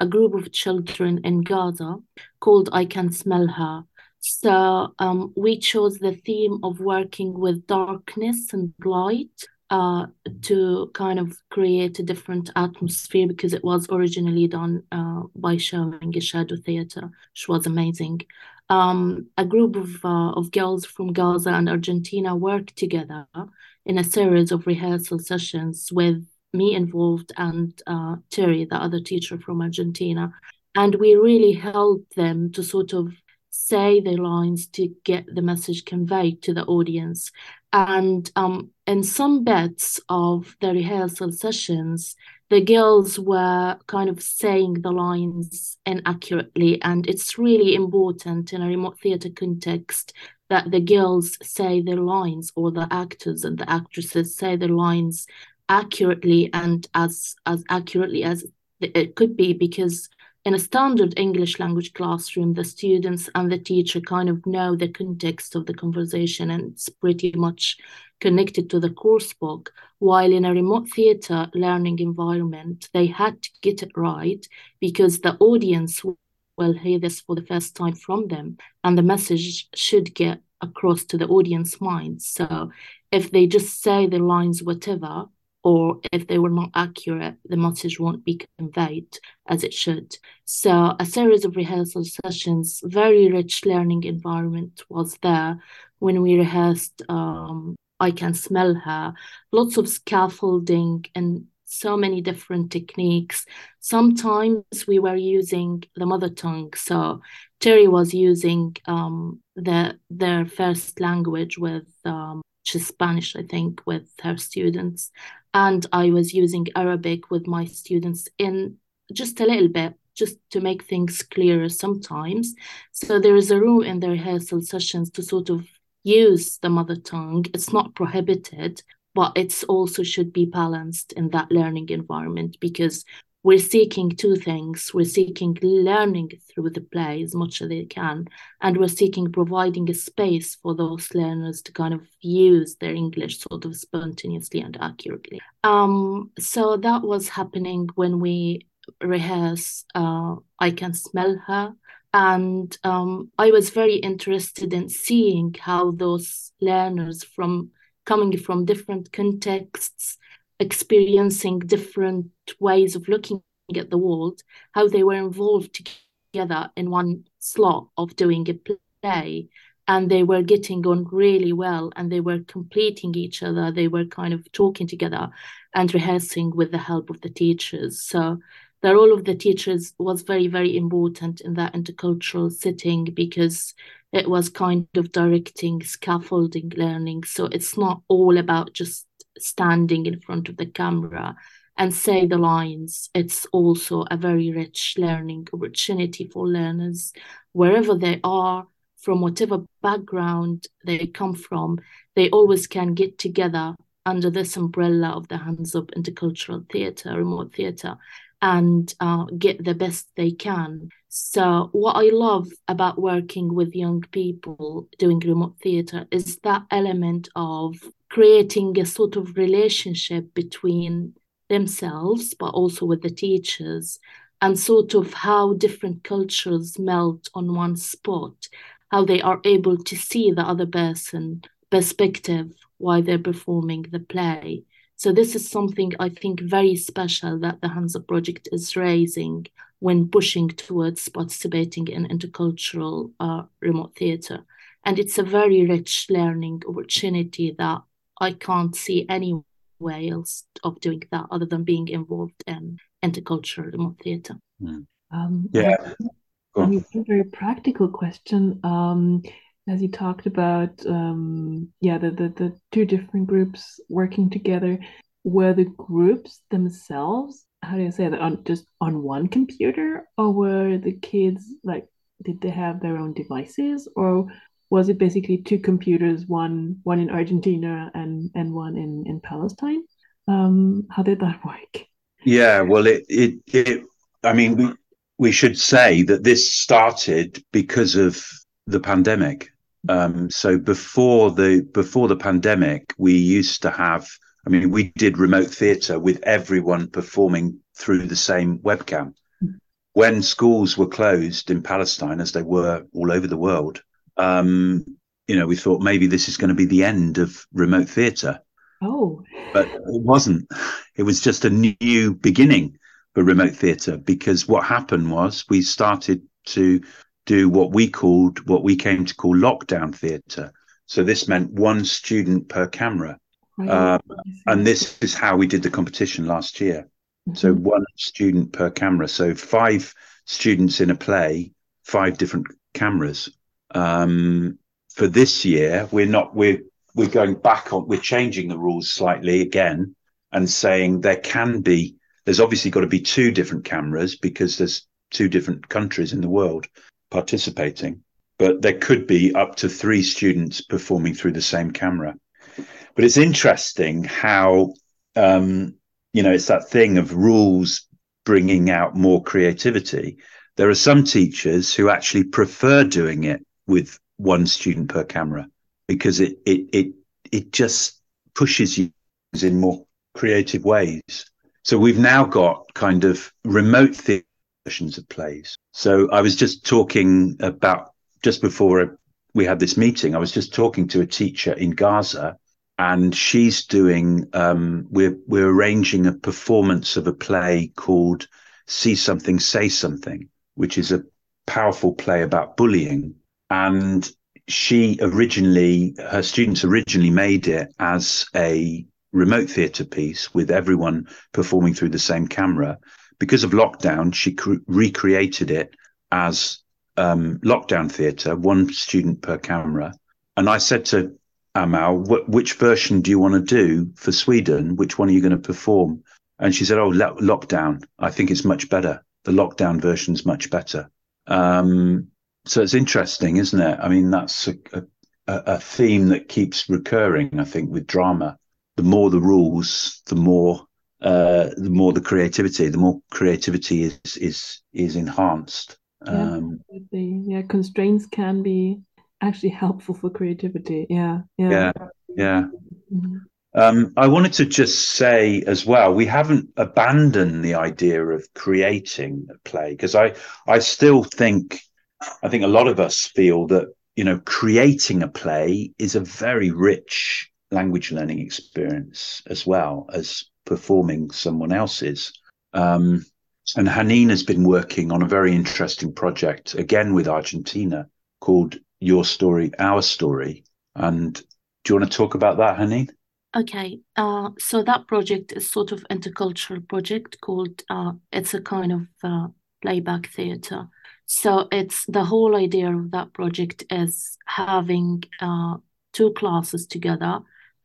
a group of children in Gaza called I Can Smell Her. So um, we chose the theme of working with darkness and light uh, to kind of create a different atmosphere because it was originally done uh, by showing a shadow theater, which was amazing. Um, a group of, uh, of girls from Gaza and Argentina worked together in a series of rehearsal sessions with me involved and uh, Terry, the other teacher from Argentina. And we really helped them to sort of say their lines to get the message conveyed to the audience. And um, in some bits of the rehearsal sessions, the girls were kind of saying the lines inaccurately. And it's really important in a remote theatre context that the girls say their lines or the actors and the actresses say their lines accurately and as as accurately as it could be because in a standard English language classroom, the students and the teacher kind of know the context of the conversation and it's pretty much connected to the course book. While in a remote theatre learning environment, they had to get it right because the audience will hear this for the first time from them and the message should get across to the audience mind. So if they just say the lines, whatever, or if they were not accurate, the message won't be conveyed as it should. So a series of rehearsal sessions, very rich learning environment was there when we rehearsed um, I Can Smell Her, lots of scaffolding and so many different techniques. Sometimes we were using the mother tongue. So Terry was using um, the, their first language with um, Spanish, I think, with her students and I was using Arabic with my students in just a little bit just to make things clearer sometimes. So there is a room in the rehearsal sessions to sort of use the mother tongue. It's not prohibited, but it's also should be balanced in that learning environment because we're seeking two things. We're seeking learning through the play as much as they can, and we're seeking providing a space for those learners to kind of use their English sort of spontaneously and accurately. Um, so that was happening when we rehearse uh, I Can Smell Her. And um, I was very interested in seeing how those learners from coming from different contexts experiencing different ways of looking at the world, how they were involved together in one slot of doing a play. And they were getting on really well and they were completing each other. They were kind of talking together and rehearsing with the help of the teachers. So the role of the teachers was very, very important in that intercultural setting because it was kind of directing scaffolding learning. So it's not all about just standing in front of the camera and say the lines. It's also a very rich learning opportunity for learners wherever they are, from whatever background they come from. They always can get together under this umbrella of the Hands Up Intercultural Theatre, remote theatre, and uh, get the best they can. So, what I love about working with young people doing remote theatre is that element of creating a sort of relationship between themselves, but also with the teachers, and sort of how different cultures melt on one spot, how they are able to see the other person perspective while they're performing the play. So this is something I think very special that the Hands Up Project is raising when pushing towards participating in intercultural uh, remote theatre. And it's a very rich learning opportunity that I can't see any way else of doing that other than being involved in intercultural remote theatre. Mm. Um, Yeah. Go I mean, a very practical question. Um, as you talked about, um, yeah, the, the, the two different groups working together, were the groups themselves, how do you say that, on just on one computer, or were the kids like, did they have their own devices, or was it basically two computers, one one in Argentina and and one in in Palestine? Um, how did that work? Yeah, well, it, it, it, I mean, we, we should say that this started because of the pandemic. Um, so before the, before the pandemic, we used to have, I mean, we did remote theatre with everyone performing through the same webcam. When schools were closed in Palestine, as they were all over the world, um, you know, we thought maybe this is going to be the end of remote theatre Oh, but it wasn't. It was just a new beginning for remote theatre because what happened was we started to do what we called, what we came to call lockdown theatre. So this meant one student per camera. right. Um, and this is how we did the competition last year. So Mhm. one student per camera. So five students in a play, five different cameras. Um, for this year, we're not we're we're going back on. We're changing the rules slightly again and saying there can be. There's obviously got to be two different cameras because there's two different countries in the world participating, but there could be up to three students performing through the same camera. But it's interesting how um, you know it's that thing of rules bringing out more creativity. There are some teachers who actually prefer doing it with one student per camera because it it it it just pushes you in more creative ways. So we've now got kind of remote versions of plays. So I was just talking about just before we had this meeting. I was just talking to a teacher in Gaza, and she's doing. Um, we're we're arranging a performance of a play called "See Something, Say Something," which is a powerful play about bullying. And she originally, her students originally made it as a remote theatre piece with everyone performing through the same camera. Because of lockdown, she cre- recreated it as um, lockdown theatre, one student per camera. And I said to Amal, which version do you want to do for Sweden? Which one are you going to perform? And she said, oh, lo- lockdown. I think it's much better. The lockdown version's much better. Um, so it's interesting, isn't it? I mean, that's a, a, a theme that keeps recurring, I think, with drama. The more the rules, the more uh, the more the creativity, the more creativity is is is enhanced. Yeah, um, yeah, constraints can be actually helpful for creativity. Yeah, yeah, yeah. yeah. Mm-hmm. Um, I wanted to just say as well, we haven't abandoned the idea of creating a play because I I still think I think a lot of us feel that you know creating a play is a very rich language learning experience as well as performing someone else's. Um, and Haneen has been working on a very interesting project again with Argentina called Your Story, Our Story. And do you want to talk about that, Haneen? Okay, uh, so that project is sort of intercultural project called uh, it's a kind of uh, playback theater. So it's the whole idea of that project is having uh, two classes together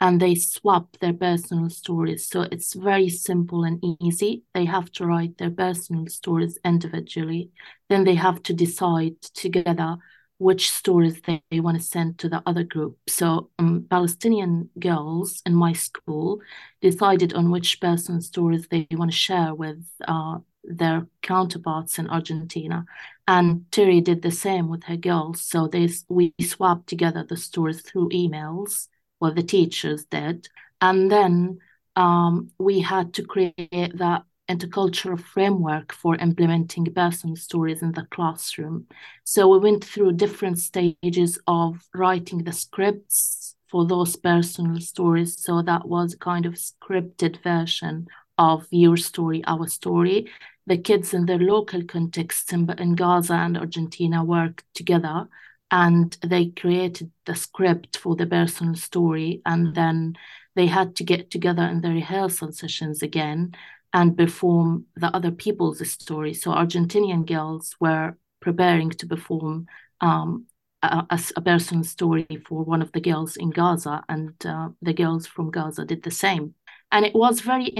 and they swap their personal stories. So it's very simple and easy. They have to write their personal stories individually. Then they have to decide together which stories they, they want to send to the other group. So um, Palestinian girls in my school decided on which personal stories they want to share with uh, their counterparts in Argentina. And Terry did the same with her girls. So they we swapped together the stories through emails well, the teachers did. And then um, we had to create that intercultural framework for implementing personal stories in the classroom. So we went through different stages of writing the scripts for those personal stories. So that was kind of scripted version of your story, our story. The kids in their local context in, in Gaza and Argentina worked together and they created the script for the personal story and then they had to get together in the rehearsal sessions again and perform the other people's story. So argentinian girls were preparing to perform um, a, a, personal story for one of the girls in gaza and uh, the girls from gaza did the same. And it was very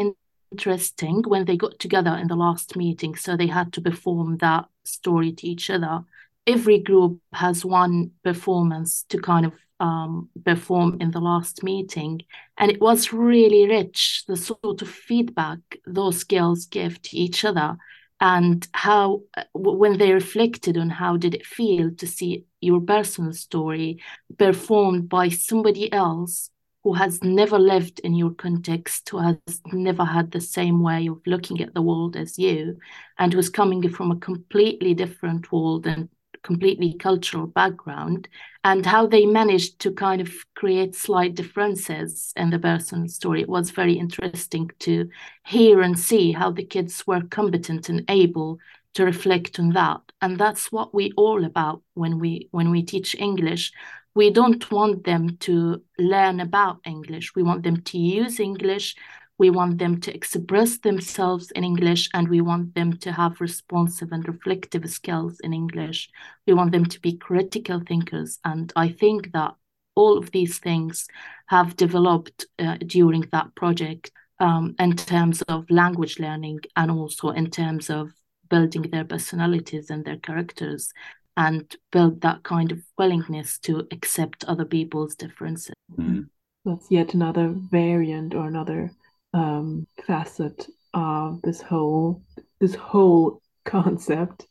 interesting when they got together in the last meeting so they had to perform that story to each other every group has one performance to kind of um, perform in the last meeting. And it was really rich, the sort of feedback those girls gave to each other and how when they reflected on how did it feel to see your personal story performed by somebody else who has never lived in your context who has never had the same way of looking at the world as you and was coming from a completely different world and completely cultural background and how they managed to kind of create slight differences in the person story. It was very interesting to hear and see how the kids were competent and able to reflect on that. And that's what we all about when we when we teach English. We don't want them to learn about English. We want them to use English we want them to express themselves in English and we want them to have responsive and reflective skills in English. We want them to be critical thinkers. And I think that all of these things have developed uh, during that project um, in terms of language learning and also in terms of building their personalities and their characters and build that kind of willingness to accept other people's differences. Mm-hmm. That's yet another variant or another um, facet of this whole this whole concept.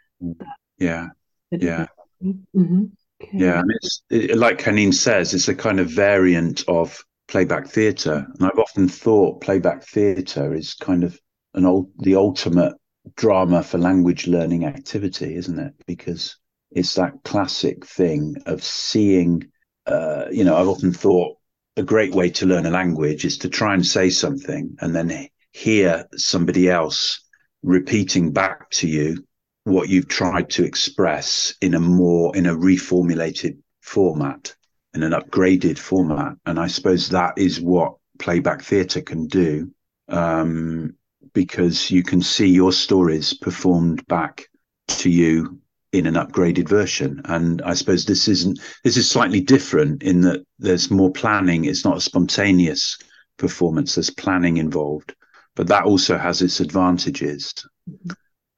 Yeah, yeah. Mm-hmm. Okay. Yeah, and it's it, like Haneen says, it's a kind of variant of playback theatre, and I've often thought playback theatre is kind of an old the ultimate drama for language learning activity, isn't it? Because it's that classic thing of seeing. Uh, you know, I've often thought a great way to learn a language is to try and say something and then hear somebody else repeating back to you what you've tried to express in a more in a reformulated format in an upgraded format. And i suppose that is what playback theatre can do um, because you can see your stories performed back to you in an upgraded version. And i suppose this isn't this is slightly different in that there's more planning. It's not a spontaneous performance. There's planning involved but that also has its advantages.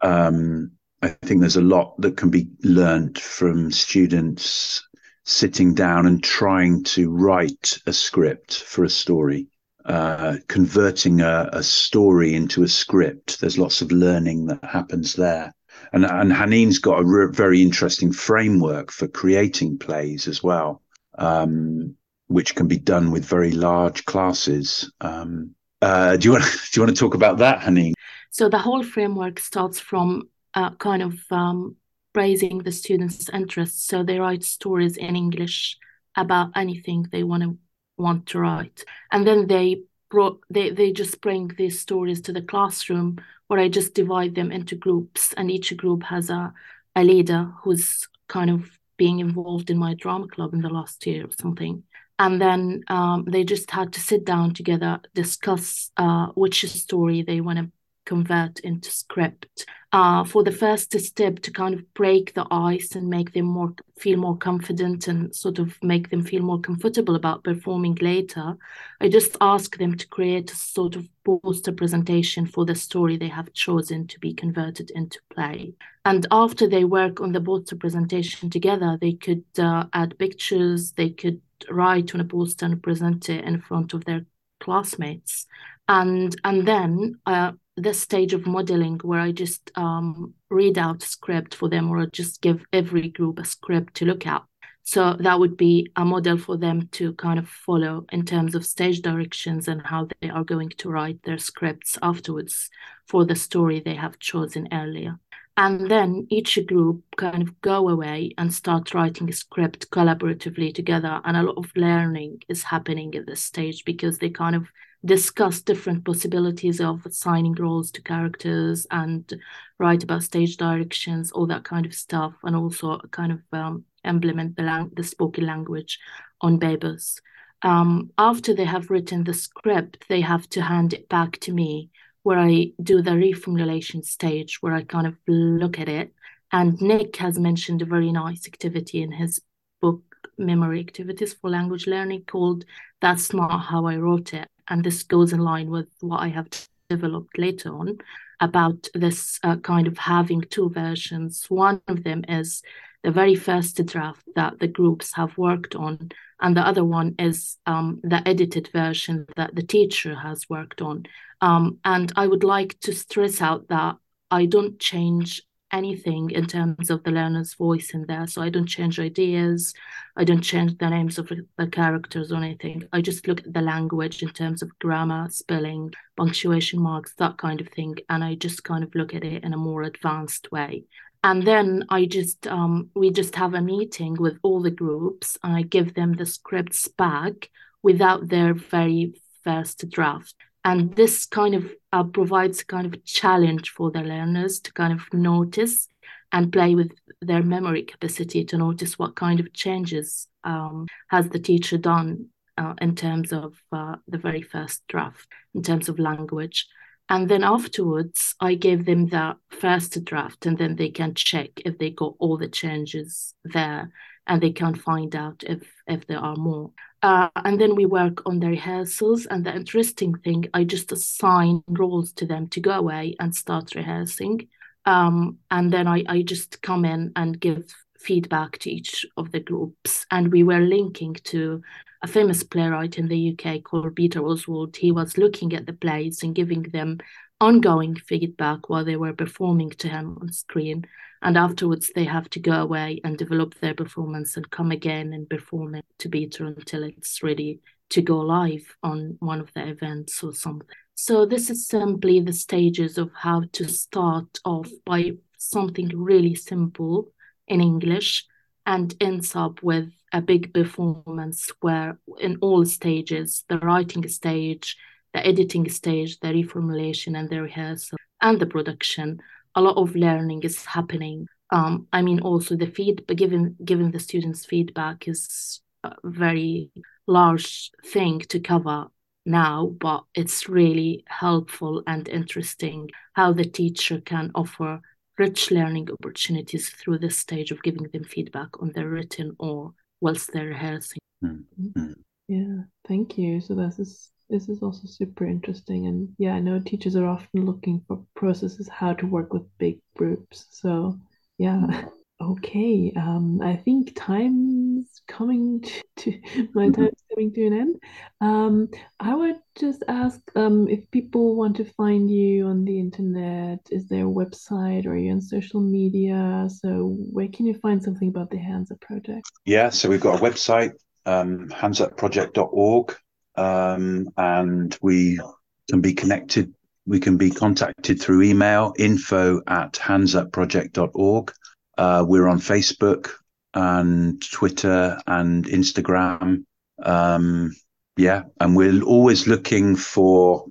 Um, I think there's a lot that can be learned from students sitting down and trying to write a script for a story, uh, converting a, a, story into a script. There's lots of learning that happens there. And, and Haneen's got a re- very interesting framework for creating plays as well, um, which can be done with very large classes. Um, uh, do you want do you want to talk about that, Haneen? So the whole framework starts from uh, kind of um, raising the students' interest. So they write stories in English about anything they want to want to write, and then they brought they they just bring these stories to the classroom where I just divide them into groups, and each group has a a leader who's kind of being involved in my drama club in the last year or something. And then um, they just had to sit down together, discuss uh, which story they want to convert into script uh, for the first step to kind of break the ice and make them more feel more confident and sort of make them feel more comfortable about performing later i just ask them to create a sort of poster presentation for the story they have chosen to be converted into play. And after they work on the poster presentation together they could uh, add pictures they could write on a poster and present it in front of their classmates. And and then uh, this stage of modeling where I just um, read out script for them or just give every group a script to look at. So that would be a model for them to kind of follow in terms of stage directions and how they are going to write their scripts afterwards for the story they have chosen earlier. And then each group kind of go away and start writing a script collaboratively together. And a lot of learning is happening at this stage because they kind of discuss different possibilities of assigning roles to characters and write about stage directions, all that kind of stuff, and also kind of um, implement the, lang- the spoken language on papers. Um, after they have written the script, they have to hand it back to me, where I do the reformulation stage, where I kind of look at it. And Nick has mentioned a very nice activity in his book, Memory Activities for Language Learning, called That's Not How I Wrote It and this goes in line with what I have developed later on about this uh, kind of having two versions. One of them is the very first draft that the groups have worked on, and the other one is um, the edited version that the teacher has worked on. Um, and I would like to stress out that I don't change anything in terms of the learner's voice in there. So I don't change ideas, I don't change the names of the characters or anything. I just look at the language in terms of grammar, spelling, punctuation marks, that kind of thing. And I just kind of look at it in a more advanced way. And then I just um, we just have a meeting with all the groups and I give them the scripts back without their very first draft and this kind of uh, provides kind of challenge for the learners to kind of notice and play with their memory capacity to notice what kind of changes um, has the teacher done uh, in terms of uh, the very first draft in terms of language. And then afterwards i gave them the first draft and then they can check if they got all the changes there and they can find out if if there are more uh, and then we work on the rehearsals. And the interesting thing, I just assign roles to them to go away and start rehearsing. Um, and then I, I just come in and give feedback to each of the groups. And we were linking to a famous playwright in the UK called Peter Oswald. He was looking at the plays and giving them ongoing feedback while they were performing to him on screen. And afterwards, they have to go away and develop their performance and come again and perform it to Peter until it's ready to go live on one of the events or something. So, this is simply the stages of how to start off by something really simple in English and ends up with a big performance where, in all stages, the writing stage, the editing stage, the reformulation, and the rehearsal, and the production, a lot of learning is happening. Um, I mean, also the feed, given given the students' feedback is a very large thing to cover now, but it's really helpful and interesting how the teacher can offer rich learning opportunities through this stage of giving them feedback on their written or whilst they're rehearsing. Mm-hmm. Yeah, thank you. So this is this is also super interesting, and yeah, I know teachers are often looking for processes how to work with big groups. So yeah, okay. Um, I think time's coming to, to my mm-hmm. time's coming to an end. Um, I would just ask um if people want to find you on the internet, is there a website or are you on social media? So where can you find something about the Hands Up project? Yeah, so we've got a website, um, handsupproject.org um, and we can be connected. We can be contacted through email info at handsupproject.org. Uh, we're on Facebook and Twitter and Instagram. Um, yeah, and we're always looking for.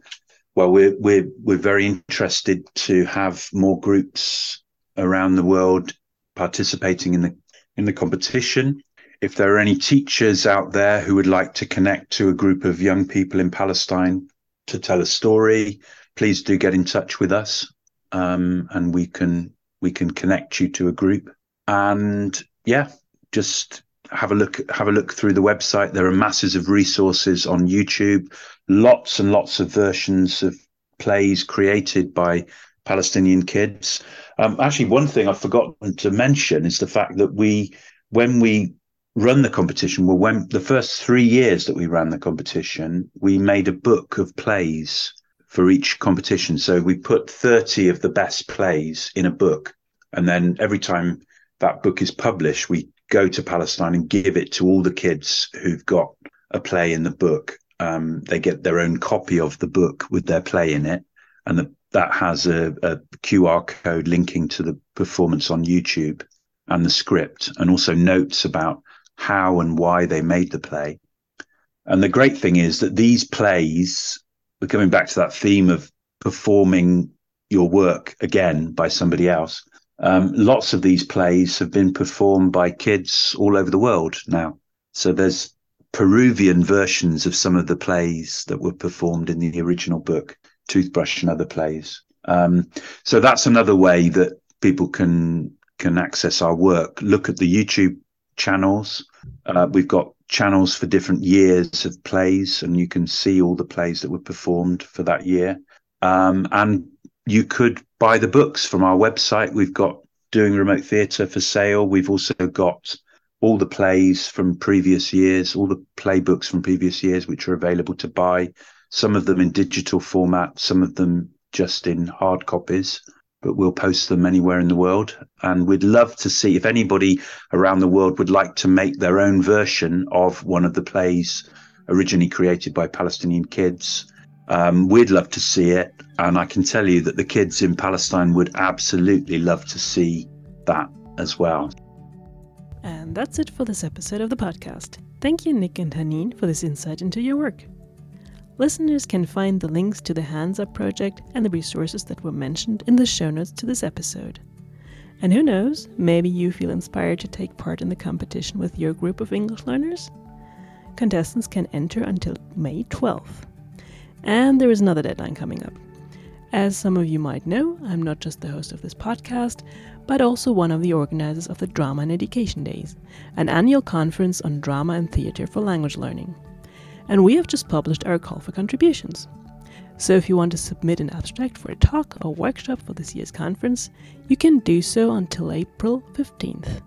Well, we're we're we're very interested to have more groups around the world participating in the in the competition if there are any teachers out there who would like to connect to a group of young people in Palestine to tell a story, please do get in touch with us, um, and we can we can connect you to a group. And yeah, just have a look have a look through the website. There are masses of resources on YouTube, lots and lots of versions of plays created by Palestinian kids. Um, actually, one thing I've forgotten to mention is the fact that we, when we run the competition well when the first three years that we ran the competition we made a book of plays for each competition. So we put 30 of the best plays in a book and then every time that book is published we go to palestine and give it to all the kids who've got a play in the book. Um, they get their own copy of the book with their play in it and the, that has a, a qr code linking to the performance on youtube and the script and also notes about how and why they made the play. And the great thing is that these plays, we're coming back to that theme of performing your work again by somebody else. Um, lots of these plays have been performed by kids all over the world now. So there's Peruvian versions of some of the plays that were performed in the original book, Toothbrush and other plays. Um, so that's another way that people can can access our work. Look at the YouTube channels. Uh, we've got channels for different years of plays, and you can see all the plays that were performed for that year. Um, and you could buy the books from our website. We've got doing remote theatre for sale. We've also got all the plays from previous years, all the playbooks from previous years, which are available to buy. Some of them in digital format, some of them just in hard copies but we'll post them anywhere in the world. And we'd love to see if anybody around the world would like to make their own version of one of the plays originally created by Palestinian kids. Um, we'd love to see it. And I can tell you that the kids in Palestine would absolutely love to see that as well. And that's it for this episode of the podcast. Thank you, Nick and Haneen, for this insight into your work. Listeners can find the links to the Hands Up project and the resources that were mentioned in the show notes to this episode. And who knows, maybe you feel inspired to take part in the competition with your group of English learners? Contestants can enter until May 12th. And there is another deadline coming up. As some of you might know, I'm not just the host of this podcast, but also one of the organizers of the Drama in Education Days, an annual conference on drama and theatre for language learning and we have just published our call for contributions. So if you want to submit an abstract for a talk or workshop for this year's conference, you can do so until April 15th.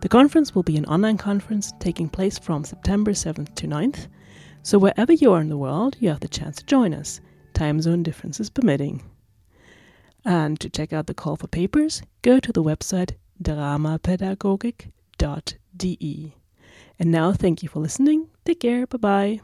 The conference will be an online conference taking place from September 7th to 9th, so wherever you are in the world, you have the chance to join us, time zone differences permitting. And to check out the call for papers, go to the website dramapedagogic.de. And now, thank you for listening. Take care. Bye bye.